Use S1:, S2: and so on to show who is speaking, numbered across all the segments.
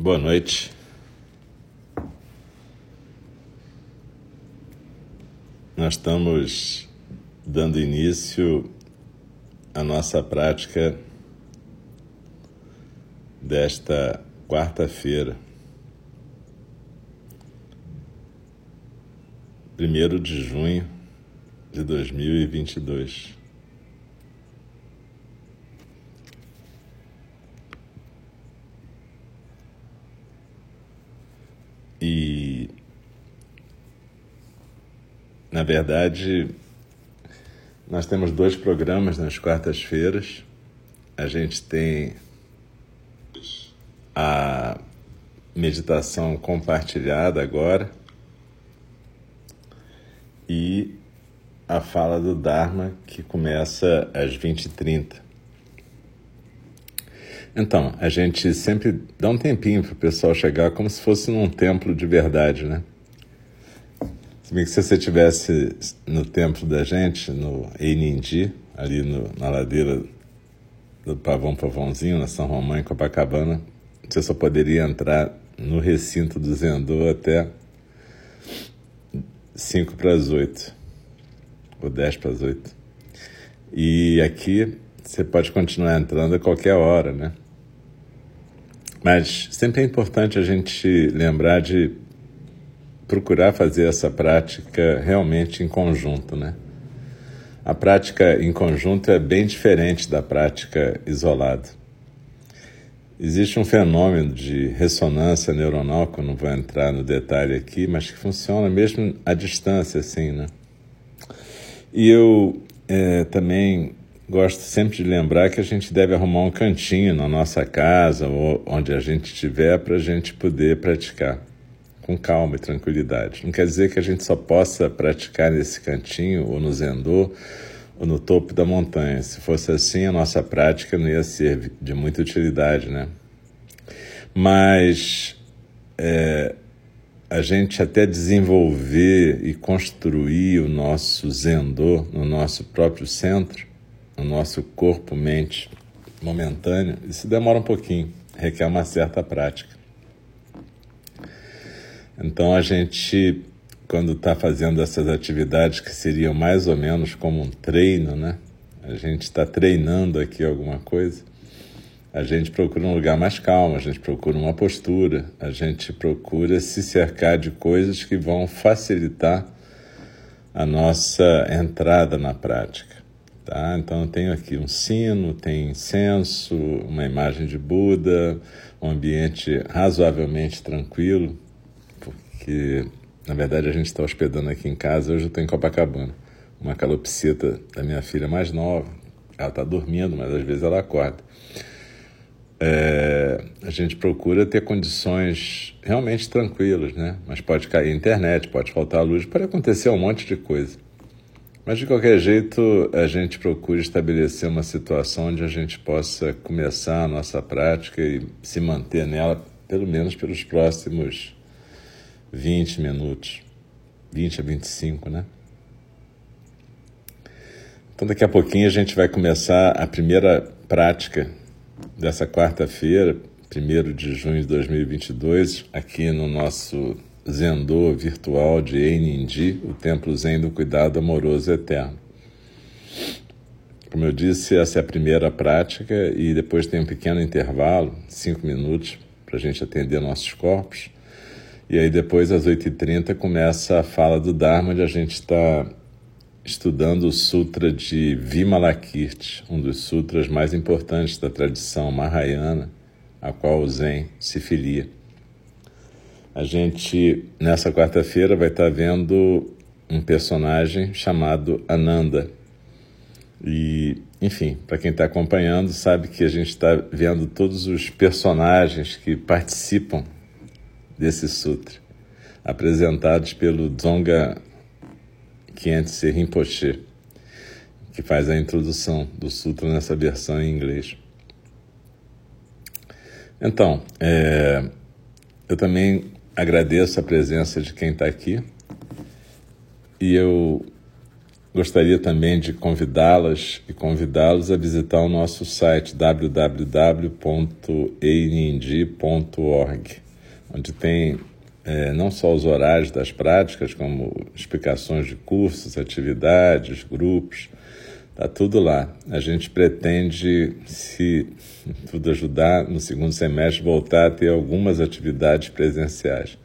S1: Boa noite. Nós estamos dando início à nossa prática desta quarta-feira, primeiro de junho de 2022. E, na verdade, nós temos dois programas nas quartas-feiras. A gente tem a meditação compartilhada agora e a fala do Dharma que começa às 20h30. Então, a gente sempre dá um tempinho para o pessoal chegar como se fosse num templo de verdade, né? Se bem que se você estivesse no templo da gente, no Einindi, ali no, na ladeira do Pavão Pavãozinho, na São Romão, em Copacabana, você só poderia entrar no recinto do Zendô até 5 para as 8, ou 10 para as 8. E aqui você pode continuar entrando a qualquer hora, né? Mas sempre é importante a gente lembrar de procurar fazer essa prática realmente em conjunto, né? A prática em conjunto é bem diferente da prática isolada. Existe um fenômeno de ressonância neuronal, que eu não vou entrar no detalhe aqui, mas que funciona mesmo à distância, assim, né? E eu é, também gosto sempre de lembrar que a gente deve arrumar um cantinho na nossa casa ou onde a gente estiver para a gente poder praticar com calma e tranquilidade. Não quer dizer que a gente só possa praticar nesse cantinho ou no zendô ou no topo da montanha. Se fosse assim, a nossa prática não ia ser de muita utilidade, né? Mas é, a gente até desenvolver e construir o nosso zendô no nosso próprio centro no nosso corpo, mente momentâneo, isso demora um pouquinho, requer uma certa prática. Então a gente, quando está fazendo essas atividades que seriam mais ou menos como um treino, né? A gente está treinando aqui alguma coisa. A gente procura um lugar mais calmo, a gente procura uma postura, a gente procura se cercar de coisas que vão facilitar a nossa entrada na prática. Tá? Então eu tenho aqui um sino, tem incenso, uma imagem de Buda, um ambiente razoavelmente tranquilo, porque na verdade a gente está hospedando aqui em casa, hoje eu estou em Copacabana, uma calopsita da minha filha mais nova, ela está dormindo, mas às vezes ela acorda. É, a gente procura ter condições realmente tranquilas, né? Mas pode cair a internet, pode faltar luz, pode acontecer um monte de coisa. Mas de qualquer jeito, a gente procura estabelecer uma situação onde a gente possa começar a nossa prática e se manter nela, pelo menos pelos próximos 20 minutos, 20 a 25, né? Então, daqui a pouquinho a gente vai começar a primeira prática dessa quarta-feira, 1 de junho de 2022, aqui no nosso Zendô virtual de Einindi, o templo Zen do cuidado amoroso eterno. Como eu disse, essa é a primeira prática e depois tem um pequeno intervalo, cinco minutos, para a gente atender nossos corpos. E aí depois, às 8h30, começa a fala do Dharma, onde a gente está estudando o Sutra de Vimalakirti, um dos sutras mais importantes da tradição Mahayana, a qual o Zen se filia. A gente, nessa quarta-feira, vai estar vendo um personagem chamado Ananda. E, enfim, para quem está acompanhando, sabe que a gente está vendo todos os personagens que participam desse sutra, apresentados pelo Dzonga Khyentse Rinpoche, que faz a introdução do sutra nessa versão em inglês. Então, é, eu também Agradeço a presença de quem está aqui e eu Gostaria também de convidá-las e convidá-los a visitar o nosso site www.einindi.org, onde tem é, não só os horários das práticas, como explicações de cursos, atividades, grupos, Está tudo lá. A gente pretende, se tudo ajudar, no segundo semestre voltar a ter algumas atividades presenciais.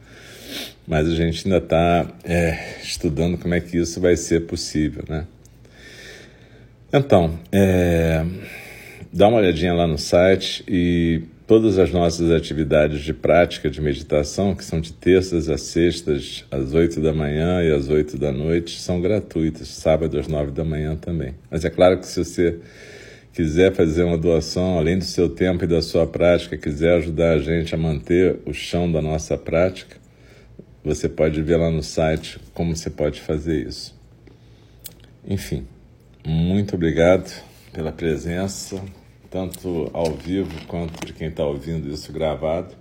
S1: Mas a gente ainda está é, estudando como é que isso vai ser possível, né? Então, é, dá uma olhadinha lá no site e Todas as nossas atividades de prática de meditação, que são de terças a sextas, às oito da manhã e às oito da noite, são gratuitas, sábado às nove da manhã também. Mas é claro que se você quiser fazer uma doação, além do seu tempo e da sua prática, quiser ajudar a gente a manter o chão da nossa prática, você pode ver lá no site como você pode fazer isso. Enfim, muito obrigado pela presença tanto ao vivo quanto de quem está ouvindo isso gravado.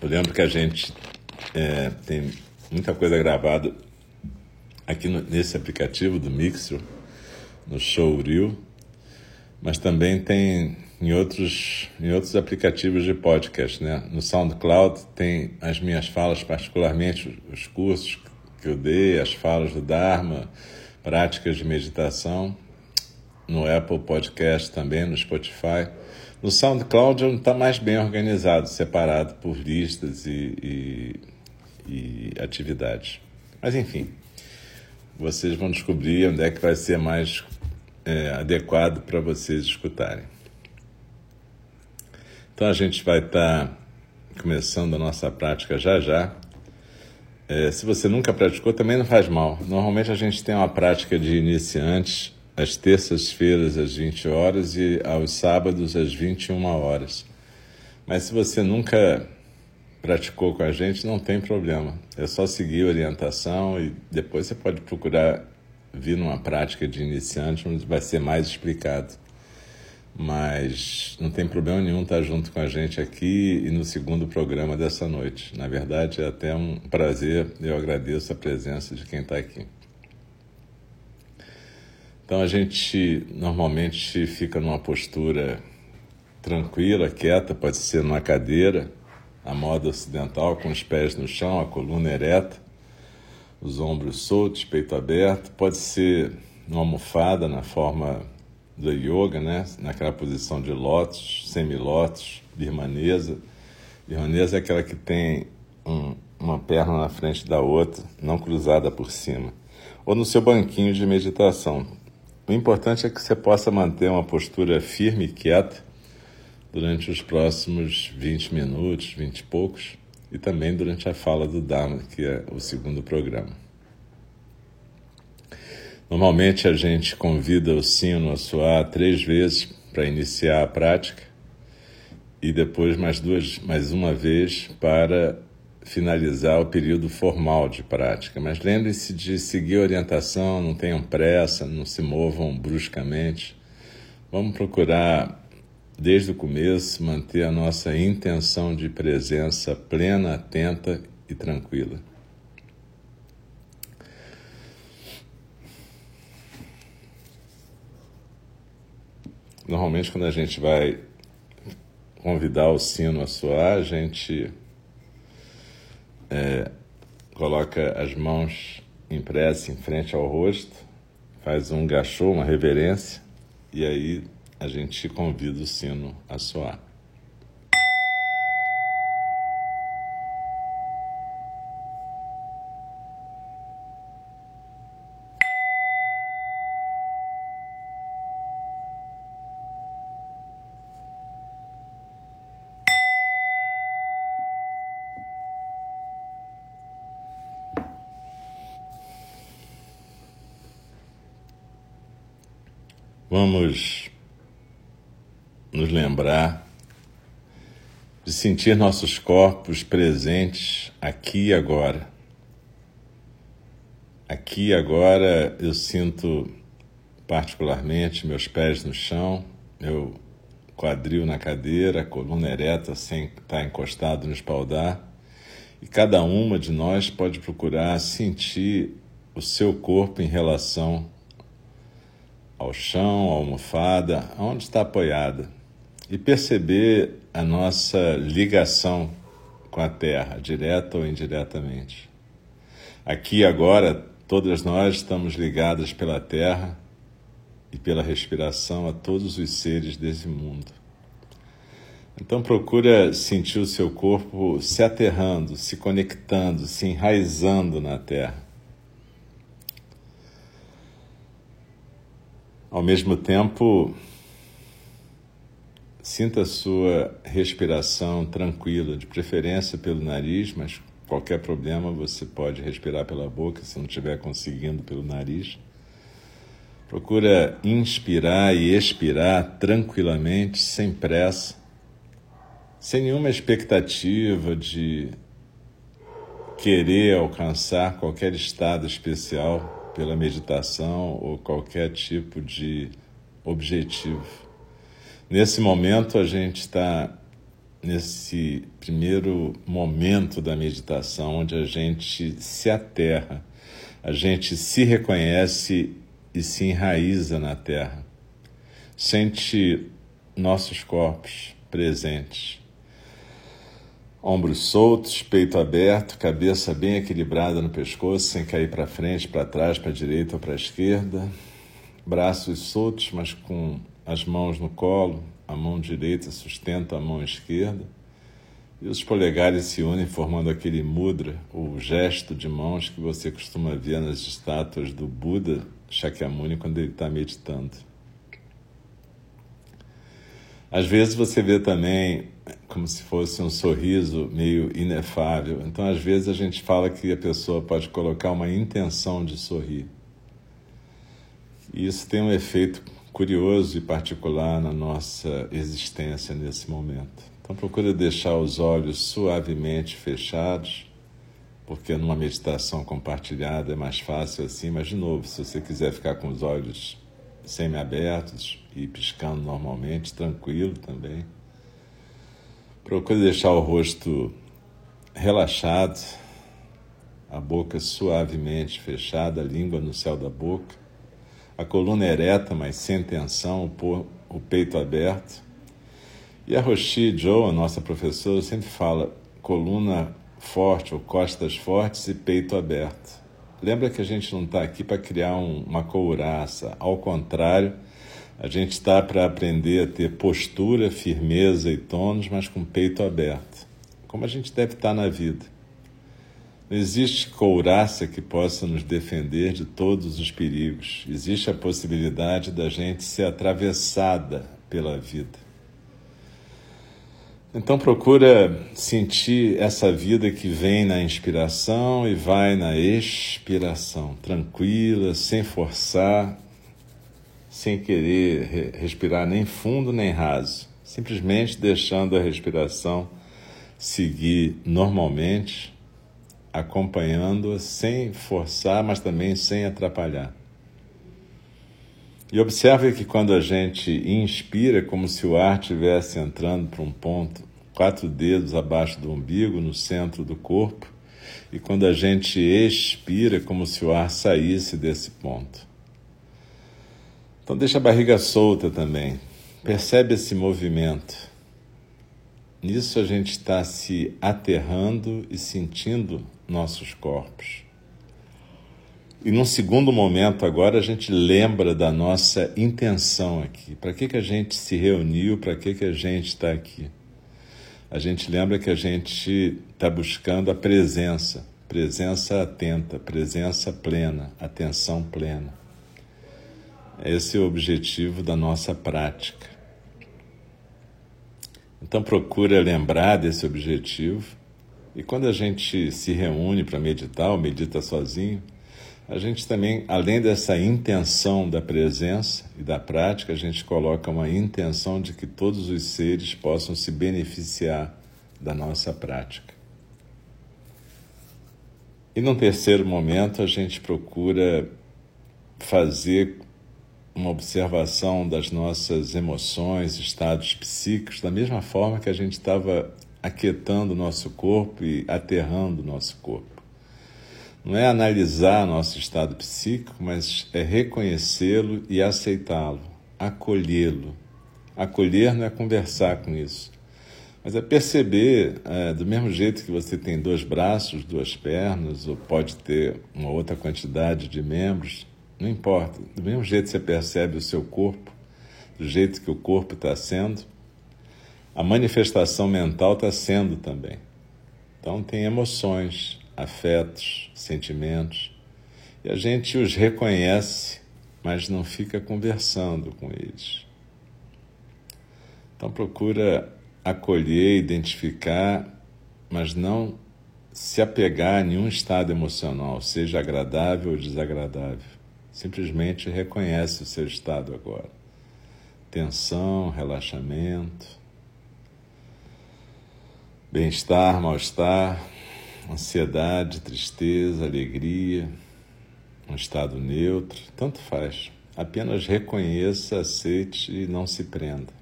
S1: Eu lembro que a gente é, tem muita coisa gravada aqui no, nesse aplicativo do Mixer, no Showreel, mas também tem em outros, em outros aplicativos de podcast. Né? No SoundCloud tem as minhas falas, particularmente os cursos que eu dei, as falas do Dharma, práticas de meditação no Apple Podcast também, no Spotify. No SoundCloud está mais bem organizado, separado por listas e, e, e, atividades. Mas enfim, vocês vão descobrir onde é que vai ser mais é, adequado para vocês escutarem. Então a gente vai estar tá começando a nossa prática já já. É, se você nunca praticou, também não faz mal. Normalmente a gente tem uma prática de iniciantes às terças-feiras às 20 horas e aos sábados às 21 horas. Mas se você nunca praticou com a gente, não tem problema. É só seguir a orientação e depois você pode procurar vir numa prática de iniciante onde vai ser mais explicado. Mas não tem problema nenhum estar junto com a gente aqui e no segundo programa dessa noite. Na verdade, é até um prazer, eu agradeço a presença de quem está aqui. Então a gente normalmente fica numa postura tranquila, quieta, pode ser numa cadeira, a moda ocidental, com os pés no chão, a coluna ereta, os ombros soltos, peito aberto, pode ser numa almofada na forma do yoga, né? naquela posição de lótus, semilótus, birmanesa. Birmanesa é aquela que tem um, uma perna na frente da outra, não cruzada por cima. Ou no seu banquinho de meditação, o importante é que você possa manter uma postura firme e quieta durante os próximos 20 minutos, 20 e poucos, e também durante a fala do Dharma, que é o segundo programa. Normalmente a gente convida o sino a soar três vezes para iniciar a prática e depois mais duas, mais uma vez para finalizar o período formal de prática. Mas lembrem-se de seguir a orientação, não tenham pressa, não se movam bruscamente. Vamos procurar, desde o começo, manter a nossa intenção de presença plena, atenta e tranquila. Normalmente, quando a gente vai convidar o sino a soar, a gente é, coloca as mãos prece em frente ao rosto, faz um gachô, uma reverência, e aí a gente convida o sino a soar. Vamos nos lembrar de sentir nossos corpos presentes aqui e agora. Aqui e agora eu sinto particularmente meus pés no chão, meu quadril na cadeira, coluna ereta sem estar encostado no espaldar E cada uma de nós pode procurar sentir o seu corpo em relação ao chão, à almofada, aonde está apoiada, e perceber a nossa ligação com a Terra, direta ou indiretamente. Aqui agora, todas nós estamos ligadas pela Terra e pela respiração a todos os seres desse mundo. Então procura sentir o seu corpo se aterrando, se conectando, se enraizando na terra. Ao mesmo tempo, sinta a sua respiração tranquila, de preferência pelo nariz, mas qualquer problema você pode respirar pela boca se não estiver conseguindo pelo nariz. Procura inspirar e expirar tranquilamente, sem pressa sem nenhuma expectativa de querer alcançar qualquer estado especial pela meditação ou qualquer tipo de objetivo. Nesse momento, a gente está nesse primeiro momento da meditação, onde a gente se aterra, a gente se reconhece e se enraiza na terra, sente nossos corpos presentes Ombros soltos, peito aberto, cabeça bem equilibrada no pescoço, sem cair para frente, para trás, para a direita ou para a esquerda. Braços soltos, mas com as mãos no colo, a mão direita sustenta a mão esquerda. E os polegares se unem formando aquele mudra, ou gesto de mãos que você costuma ver nas estátuas do Buda Shakyamuni quando ele está meditando. Às vezes você vê também como se fosse um sorriso meio inefável. Então, às vezes, a gente fala que a pessoa pode colocar uma intenção de sorrir. E isso tem um efeito curioso e particular na nossa existência nesse momento. Então, procure deixar os olhos suavemente fechados, porque numa meditação compartilhada é mais fácil assim, mas, de novo, se você quiser ficar com os olhos semi-abertos e piscando normalmente, tranquilo também. Procure deixar o rosto relaxado, a boca suavemente fechada, a língua no céu da boca, a coluna ereta, mas sem tensão, o peito aberto. E a Roshi Joe, a nossa professora, sempre fala coluna forte ou costas fortes e peito aberto. Lembra que a gente não está aqui para criar um, uma couraça, ao contrário a gente está para aprender a ter postura, firmeza e tônus, mas com peito aberto, como a gente deve estar tá na vida. Não existe couraça que possa nos defender de todos os perigos. Existe a possibilidade da gente ser atravessada pela vida. Então procura sentir essa vida que vem na inspiração e vai na expiração, tranquila, sem forçar, sem querer respirar nem fundo nem raso, simplesmente deixando a respiração seguir normalmente, acompanhando-a sem forçar, mas também sem atrapalhar. E observe que quando a gente inspira, é como se o ar estivesse entrando para um ponto, quatro dedos abaixo do umbigo, no centro do corpo, e quando a gente expira, é como se o ar saísse desse ponto. Então deixa a barriga solta também. Percebe esse movimento. Nisso a gente está se aterrando e sentindo nossos corpos. E num segundo momento agora a gente lembra da nossa intenção aqui. Para que, que a gente se reuniu? Para que, que a gente está aqui? A gente lembra que a gente está buscando a presença, presença atenta, presença plena, atenção plena. Esse é o objetivo da nossa prática. Então procura lembrar desse objetivo e quando a gente se reúne para meditar ou medita sozinho, a gente também, além dessa intenção da presença e da prática, a gente coloca uma intenção de que todos os seres possam se beneficiar da nossa prática. E num terceiro momento, a gente procura fazer uma observação das nossas emoções, estados psíquicos, da mesma forma que a gente estava aquietando o nosso corpo e aterrando o nosso corpo. Não é analisar nosso estado psíquico, mas é reconhecê-lo e aceitá-lo, acolhê-lo. Acolher não é conversar com isso, mas é perceber, é, do mesmo jeito que você tem dois braços, duas pernas, ou pode ter uma outra quantidade de membros, não importa. Do mesmo jeito que você percebe o seu corpo, do jeito que o corpo está sendo, a manifestação mental está sendo também. Então, tem emoções, afetos, sentimentos, e a gente os reconhece, mas não fica conversando com eles. Então, procura acolher, identificar, mas não se apegar a nenhum estado emocional, seja agradável ou desagradável. Simplesmente reconhece o seu estado agora. Tensão, relaxamento Bem-estar, mal-estar, ansiedade, tristeza, alegria, um estado neutro, tanto faz. Apenas reconheça, aceite e não se prenda.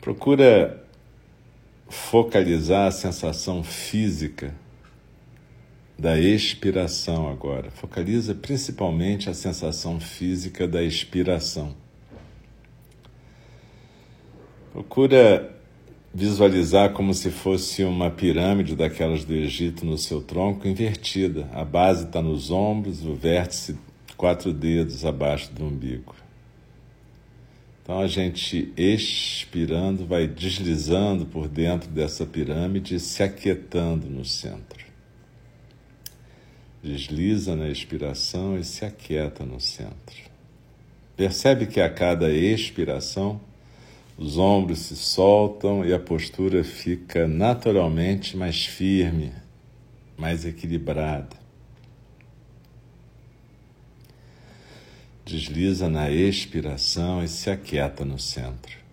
S1: Procura focalizar a sensação física da expiração agora. Focaliza principalmente a sensação física da expiração. Procura visualizar como se fosse uma pirâmide daquelas do Egito no seu tronco invertida. A base está nos ombros, o vértice quatro dedos abaixo do umbigo. Então a gente expirando vai deslizando por dentro dessa pirâmide se aquietando no centro. Desliza na expiração e se aquieta no centro. Percebe que a cada expiração os ombros se soltam e a postura fica naturalmente mais firme, mais equilibrada. Desliza na expiração e se aquieta no centro.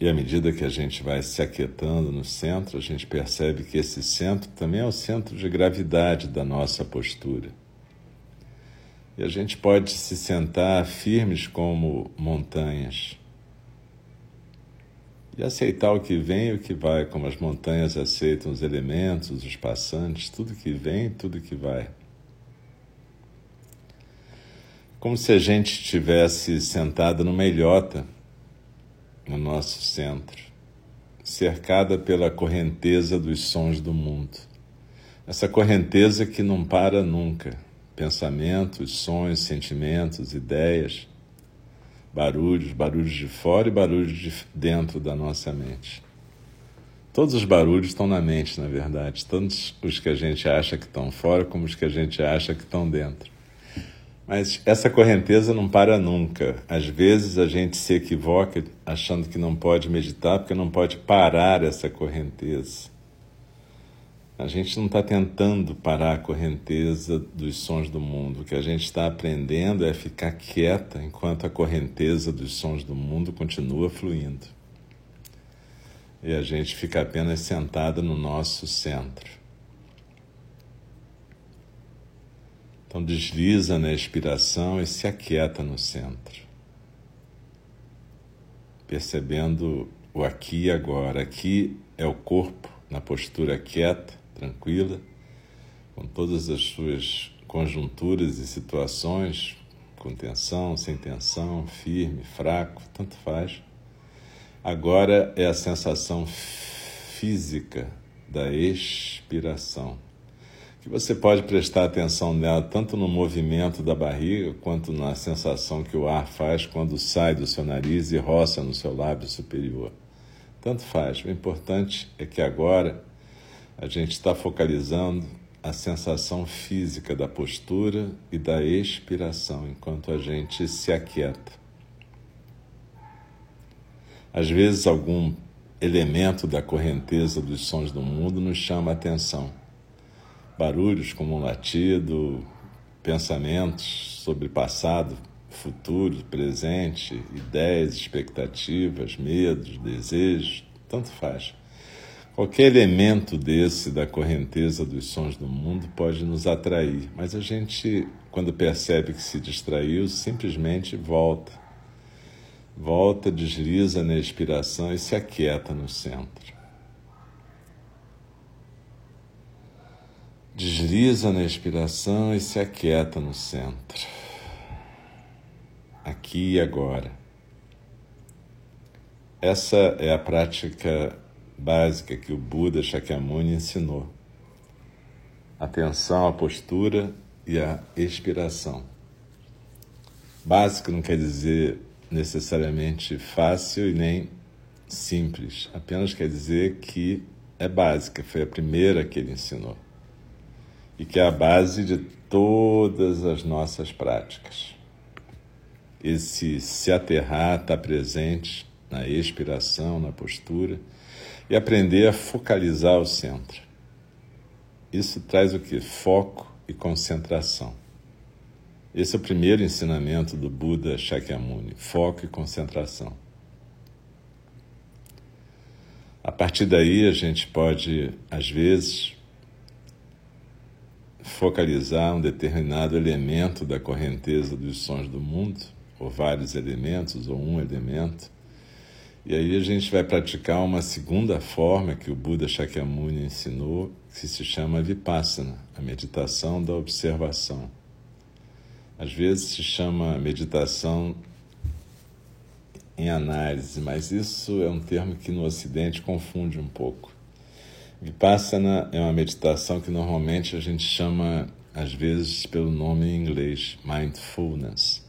S1: E à medida que a gente vai se aquietando no centro, a gente percebe que esse centro também é o centro de gravidade da nossa postura. E a gente pode se sentar firmes como montanhas e aceitar o que vem e o que vai, como as montanhas aceitam os elementos, os passantes, tudo que vem, tudo que vai. Como se a gente estivesse sentado numa ilhota no nosso centro, cercada pela correnteza dos sons do mundo. Essa correnteza que não para nunca. Pensamentos, sonhos, sentimentos, ideias, barulhos, barulhos de fora e barulhos de dentro da nossa mente. Todos os barulhos estão na mente, na verdade, tanto os que a gente acha que estão fora como os que a gente acha que estão dentro. Mas essa correnteza não para nunca. Às vezes a gente se equivoca achando que não pode meditar porque não pode parar essa correnteza. A gente não está tentando parar a correnteza dos sons do mundo. O que a gente está aprendendo é ficar quieta enquanto a correnteza dos sons do mundo continua fluindo. E a gente fica apenas sentada no nosso centro. Então desliza na expiração e se aquieta no centro. Percebendo o aqui e agora. Aqui é o corpo na postura quieta, tranquila, com todas as suas conjunturas e situações, com tensão, sem tensão, firme, fraco, tanto faz. Agora é a sensação física da expiração que você pode prestar atenção nela tanto no movimento da barriga quanto na sensação que o ar faz quando sai do seu nariz e roça no seu lábio superior. Tanto faz. O importante é que agora a gente está focalizando a sensação física da postura e da expiração enquanto a gente se aquieta. Às vezes, algum elemento da correnteza dos sons do mundo nos chama a atenção barulhos como um latido, pensamentos sobre passado, futuro, presente, ideias, expectativas, medos, desejos, tanto faz. Qualquer elemento desse da correnteza dos sons do mundo pode nos atrair, mas a gente, quando percebe que se distraiu, simplesmente volta. Volta, desliza na expiração e se aquieta no centro. Desliza na expiração e se aquieta no centro. Aqui e agora. Essa é a prática básica que o Buda Shakyamuni ensinou. Atenção à postura e à expiração. Básico não quer dizer necessariamente fácil e nem simples, apenas quer dizer que é básica, foi a primeira que ele ensinou e que é a base de todas as nossas práticas. Esse se aterrar, estar tá presente na expiração, na postura e aprender a focalizar o centro. Isso traz o que? Foco e concentração. Esse é o primeiro ensinamento do Buda Shakyamuni: foco e concentração. A partir daí, a gente pode, às vezes, focalizar um determinado elemento da correnteza dos sons do mundo, ou vários elementos, ou um elemento, e aí a gente vai praticar uma segunda forma que o Buda Shakyamuni ensinou, que se chama Vipassana, a meditação da observação. Às vezes se chama meditação em análise, mas isso é um termo que no Ocidente confunde um pouco. Vipassana é uma meditação que normalmente a gente chama, às vezes, pelo nome em inglês, mindfulness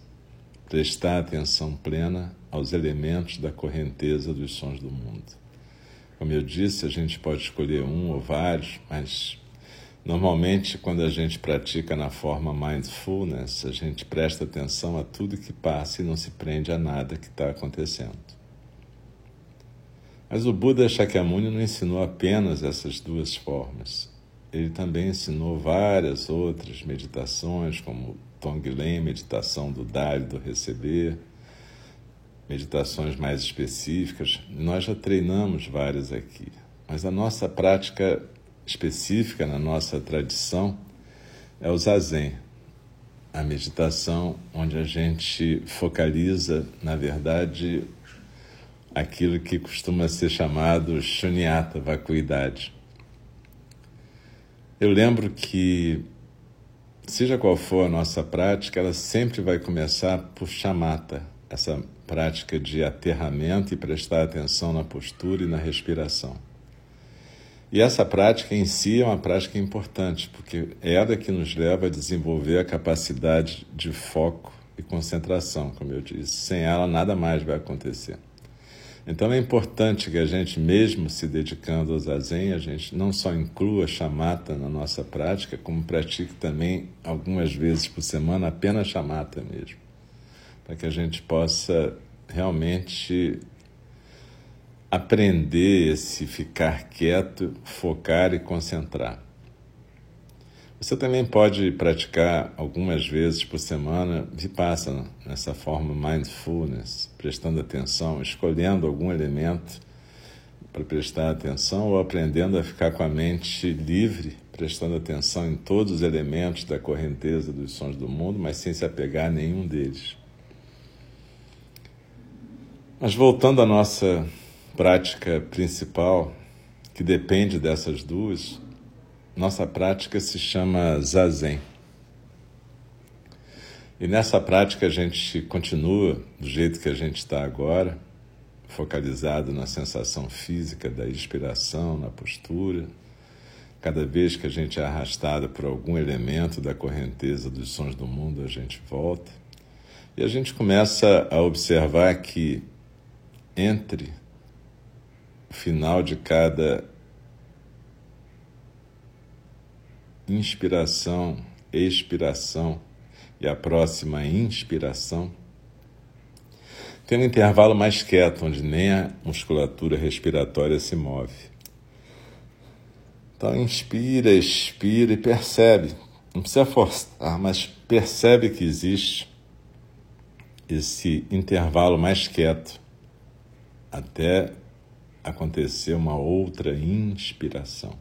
S1: prestar atenção plena aos elementos da correnteza dos sons do mundo. Como eu disse, a gente pode escolher um ou vários, mas normalmente quando a gente pratica na forma mindfulness, a gente presta atenção a tudo que passa e não se prende a nada que está acontecendo. Mas o Buda Shakyamuni não ensinou apenas essas duas formas. Ele também ensinou várias outras meditações, como Tonglen, meditação do dar e do receber, meditações mais específicas. Nós já treinamos várias aqui, mas a nossa prática específica na nossa tradição é o zazen, a meditação onde a gente focaliza, na verdade, aquilo que costuma ser chamado shunyata, vacuidade. Eu lembro que Seja qual for a nossa prática, ela sempre vai começar por chamata, essa prática de aterramento e prestar atenção na postura e na respiração. E essa prática em si é uma prática importante, porque é ela que nos leva a desenvolver a capacidade de foco e concentração, como eu disse. Sem ela, nada mais vai acontecer. Então é importante que a gente, mesmo se dedicando ao zazen, a gente não só inclua chamata na nossa prática, como pratique também algumas vezes por semana apenas chamata mesmo, para que a gente possa realmente aprender esse ficar quieto, focar e concentrar. Você também pode praticar algumas vezes por semana vipassana, nessa forma mindfulness, prestando atenção, escolhendo algum elemento para prestar atenção ou aprendendo a ficar com a mente livre, prestando atenção em todos os elementos da correnteza dos sons do mundo, mas sem se apegar a nenhum deles. Mas voltando à nossa prática principal, que depende dessas duas, nossa prática se chama Zazen. E nessa prática a gente continua do jeito que a gente está agora, focalizado na sensação física da inspiração, na postura. Cada vez que a gente é arrastado por algum elemento da correnteza dos sons do mundo, a gente volta. E a gente começa a observar que entre o final de cada inspiração, expiração e a próxima inspiração, tem um intervalo mais quieto, onde nem a musculatura respiratória se move. Então, inspira, expira e percebe. Não precisa forçar, mas percebe que existe esse intervalo mais quieto até acontecer uma outra inspiração.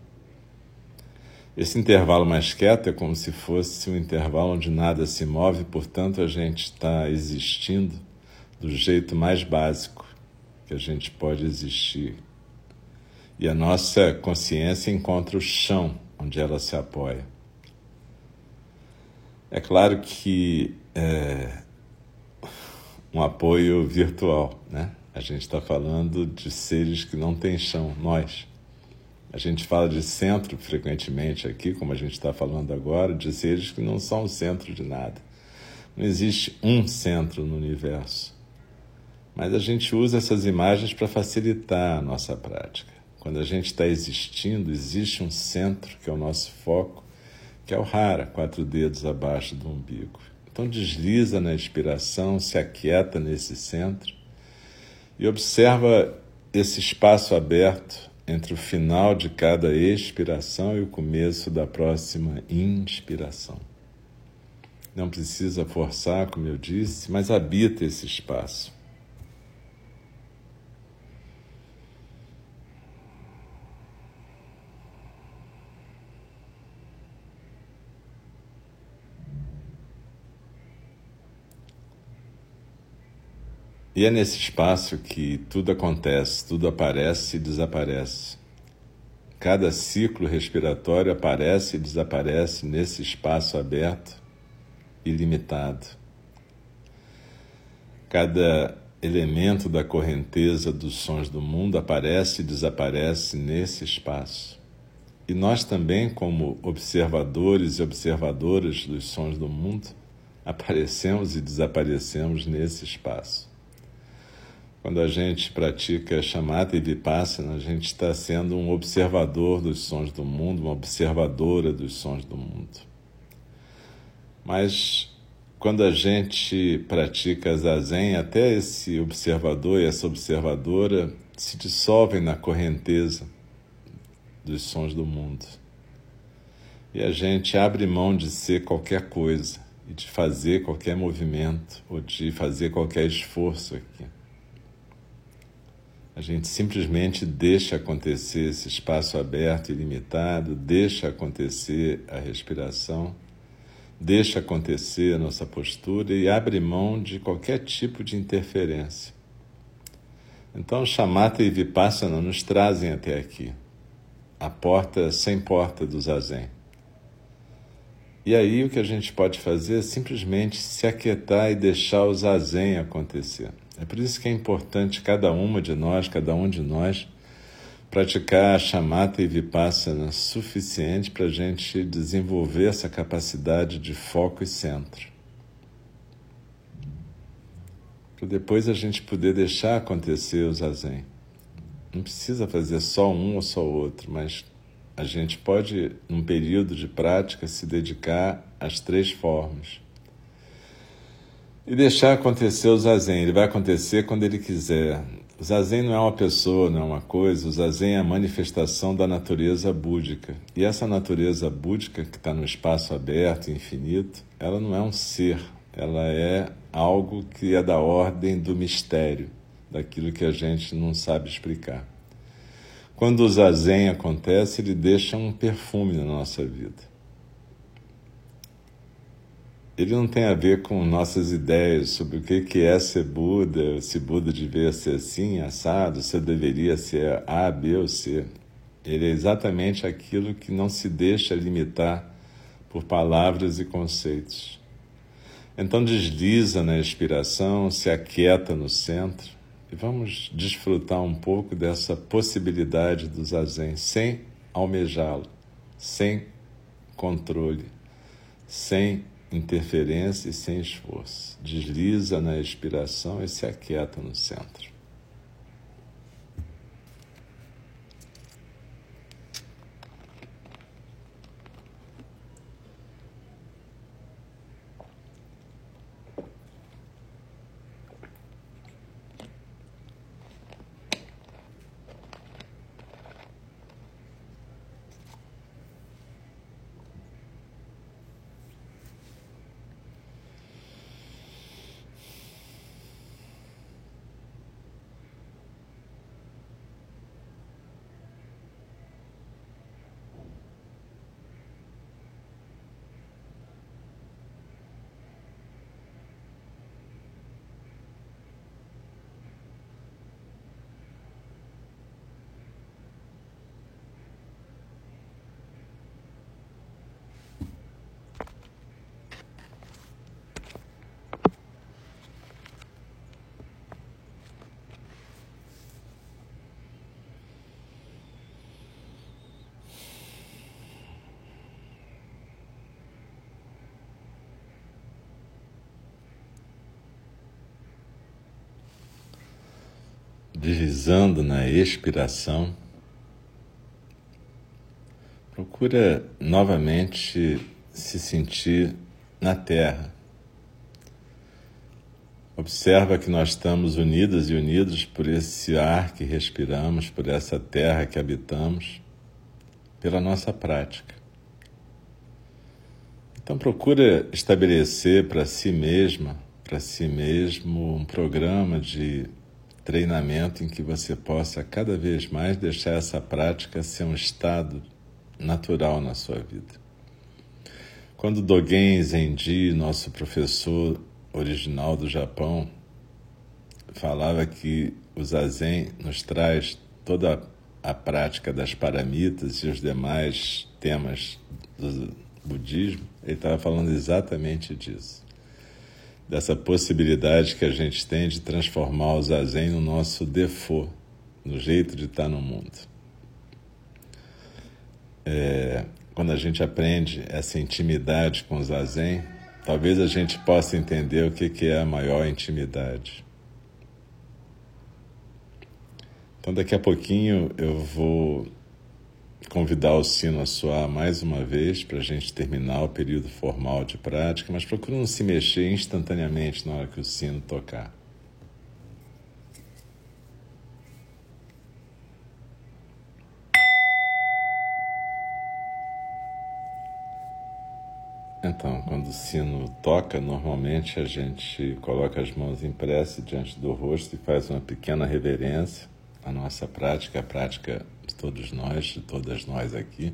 S1: Esse intervalo mais quieto é como se fosse um intervalo onde nada se move, portanto, a gente está existindo do jeito mais básico que a gente pode existir. E a nossa consciência encontra o chão onde ela se apoia. É claro que é um apoio virtual, né? A gente está falando de seres que não têm chão, nós. A gente fala de centro frequentemente aqui, como a gente está falando agora, de seres que não são o centro de nada. Não existe um centro no universo. Mas a gente usa essas imagens para facilitar a nossa prática. Quando a gente está existindo, existe um centro que é o nosso foco, que é o Hara, quatro dedos abaixo do umbigo. Então desliza na inspiração, se aquieta nesse centro e observa esse espaço aberto entre o final de cada expiração e o começo da próxima inspiração. Não precisa forçar, como eu disse, mas habita esse espaço. E é nesse espaço que tudo acontece, tudo aparece e desaparece. Cada ciclo respiratório aparece e desaparece nesse espaço aberto e limitado. Cada elemento da correnteza dos sons do mundo aparece e desaparece nesse espaço. E nós também, como observadores e observadoras dos sons do mundo, aparecemos e desaparecemos nesse espaço. Quando a gente pratica chamata e vipassana, a gente está sendo um observador dos sons do mundo, uma observadora dos sons do mundo. Mas quando a gente pratica zazen, até esse observador e essa observadora se dissolvem na correnteza dos sons do mundo. E a gente abre mão de ser qualquer coisa e de fazer qualquer movimento ou de fazer qualquer esforço aqui. A gente simplesmente deixa acontecer esse espaço aberto e limitado, deixa acontecer a respiração, deixa acontecer a nossa postura e abre mão de qualquer tipo de interferência. Então, Shamatha e Vipassana nos trazem até aqui, a porta sem porta do Zazen. E aí o que a gente pode fazer é simplesmente se aquietar e deixar o Zazen acontecer. É por isso que é importante cada uma de nós, cada um de nós, praticar a chamata e vipassana suficiente para a gente desenvolver essa capacidade de foco e centro. Para depois a gente poder deixar acontecer o zazen. Não precisa fazer só um ou só outro, mas a gente pode, num período de prática, se dedicar às três formas e deixar acontecer o zazen. Ele vai acontecer quando ele quiser. O zazen não é uma pessoa, não é uma coisa. O zazen é a manifestação da natureza búdica. E essa natureza búdica, que está no espaço aberto, infinito, ela não é um ser. Ela é algo que é da ordem do mistério, daquilo que a gente não sabe explicar. Quando o zazen acontece, ele deixa um perfume na nossa vida ele não tem a ver com nossas ideias sobre o que é ser Buda, se Buda devia ser assim, assado, se eu deveria ser A, B ou C. Ele é exatamente aquilo que não se deixa limitar por palavras e conceitos. Então desliza na inspiração, se aquieta no centro e vamos desfrutar um pouco dessa possibilidade do zazen sem almejá-lo, sem controle, sem interferência e sem esforço. Desliza na expiração e se aquieta no centro. Deslizando na expiração, procura novamente se sentir na Terra. Observa que nós estamos unidas e unidos por esse ar que respiramos, por essa terra que habitamos, pela nossa prática. Então procura estabelecer para si mesma, para si mesmo, um programa de treinamento em que você possa cada vez mais deixar essa prática ser um estado natural na sua vida. Quando Dogen Zenji, nosso professor original do Japão, falava que o Zazen nos traz toda a prática das paramitas e os demais temas do budismo, ele estava falando exatamente disso. Dessa possibilidade que a gente tem de transformar o Zazen no nosso default, no jeito de estar no mundo. É, quando a gente aprende essa intimidade com o Zazen, talvez a gente possa entender o que, que é a maior intimidade. Então, daqui a pouquinho eu vou convidar o sino a soar mais uma vez para a gente terminar o período formal de prática, mas procure não se mexer instantaneamente na hora que o sino tocar. Então, quando o sino toca, normalmente a gente coloca as mãos em prece diante do rosto e faz uma pequena reverência à nossa prática, a prática todos nós, de todas nós aqui.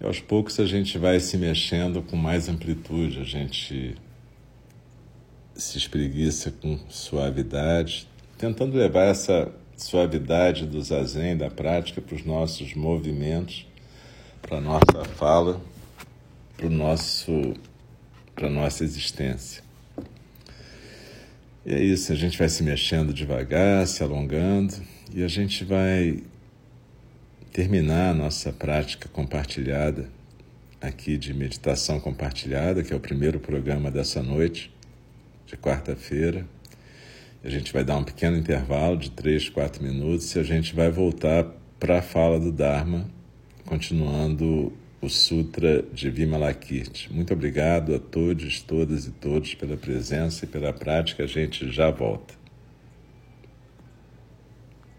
S1: E aos poucos a gente vai se mexendo com mais amplitude, a gente se espreguiça com suavidade, tentando levar essa suavidade do zazen, da prática, para os nossos movimentos, para a nossa fala para nosso para nossa existência. E é isso, a gente vai se mexendo devagar, se alongando e a gente vai terminar a nossa prática compartilhada aqui de meditação compartilhada, que é o primeiro programa dessa noite, de quarta-feira. A gente vai dar um pequeno intervalo de três, quatro minutos e a gente vai voltar para a fala do Dharma, continuando o Sutra de Vimalakirti. Muito obrigado a todos, todas e todos pela presença e pela prática. A gente já volta.